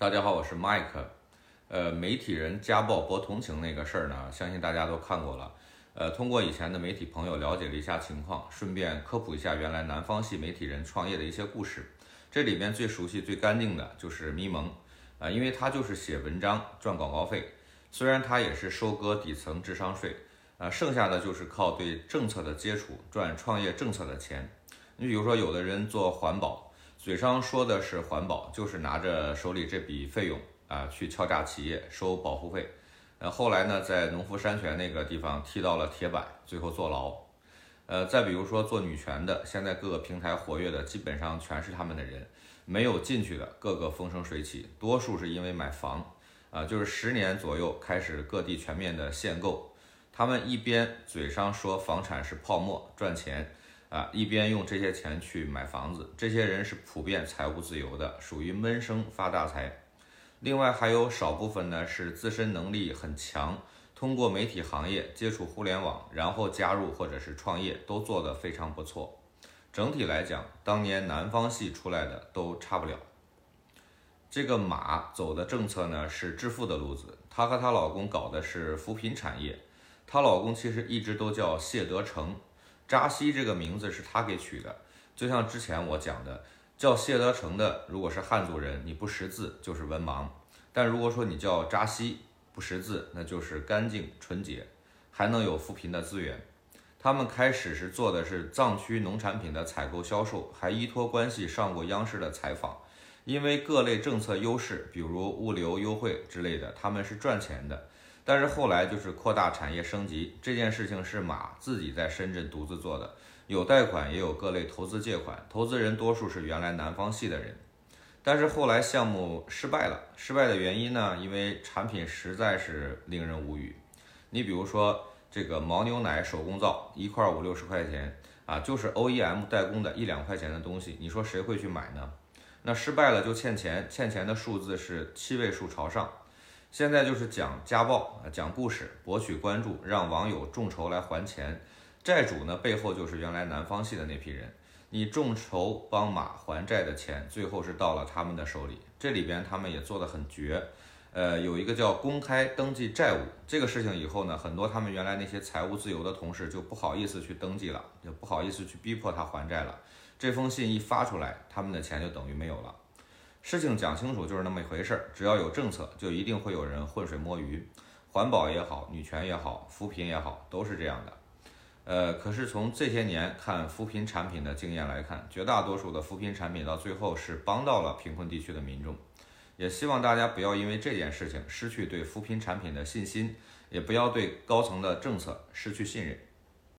大家好，我是 Mike。呃，媒体人家暴博同情那个事儿呢，相信大家都看过了。呃，通过以前的媒体朋友了解了一下情况，顺便科普一下原来南方系媒体人创业的一些故事。这里边最熟悉、最干净的就是咪蒙啊，因为他就是写文章赚广告费，虽然他也是收割底层智商税啊，剩下的就是靠对政策的接触赚创业政策的钱。你比如说，有的人做环保，嘴上说的是环保，就是拿着手里这笔费用啊去敲诈企业收保护费，呃，后来呢，在农夫山泉那个地方踢到了铁板，最后坐牢。呃，再比如说做女权的，现在各个平台活跃的基本上全是他们的人，没有进去的个个风生水起，多数是因为买房啊，就是十年左右开始各地全面的限购，他们一边嘴上说房产是泡沫赚钱。啊，一边用这些钱去买房子，这些人是普遍财务自由的，属于闷声发大财。另外还有少部分呢是自身能力很强，通过媒体行业接触互联网，然后加入或者是创业，都做得非常不错。整体来讲，当年南方系出来的都差不了。这个马走的政策呢是致富的路子，她和她老公搞的是扶贫产业，她老公其实一直都叫谢德成。扎西这个名字是他给取的，就像之前我讲的，叫谢德成的，如果是汉族人，你不识字就是文盲；但如果说你叫扎西，不识字，那就是干净纯洁，还能有扶贫的资源。他们开始是做的是藏区农产品的采购销售，还依托关系上过央视的采访。因为各类政策优势，比如物流优惠之类的，他们是赚钱的。但是后来就是扩大产业升级这件事情是马自己在深圳独自做的，有贷款也有各类投资借款，投资人多数是原来南方系的人。但是后来项目失败了，失败的原因呢？因为产品实在是令人无语。你比如说这个牦牛奶手工皂，一块五六十块钱啊，就是 OEM 代工的一两块钱的东西，你说谁会去买呢？那失败了就欠钱，欠钱的数字是七位数朝上。现在就是讲家暴啊，讲故事博取关注，让网友众筹来还钱。债主呢背后就是原来南方系的那批人，你众筹帮马还债的钱，最后是到了他们的手里。这里边他们也做得很绝，呃，有一个叫公开登记债务这个事情以后呢，很多他们原来那些财务自由的同事就不好意思去登记了，就不好意思去逼迫他还债了。这封信一发出来，他们的钱就等于没有了。事情讲清楚就是那么一回事儿，只要有政策，就一定会有人浑水摸鱼。环保也好，女权也好，扶贫也好，都是这样的。呃，可是从这些年看扶贫产品的经验来看，绝大多数的扶贫产品到最后是帮到了贫困地区的民众。也希望大家不要因为这件事情失去对扶贫产品的信心，也不要对高层的政策失去信任。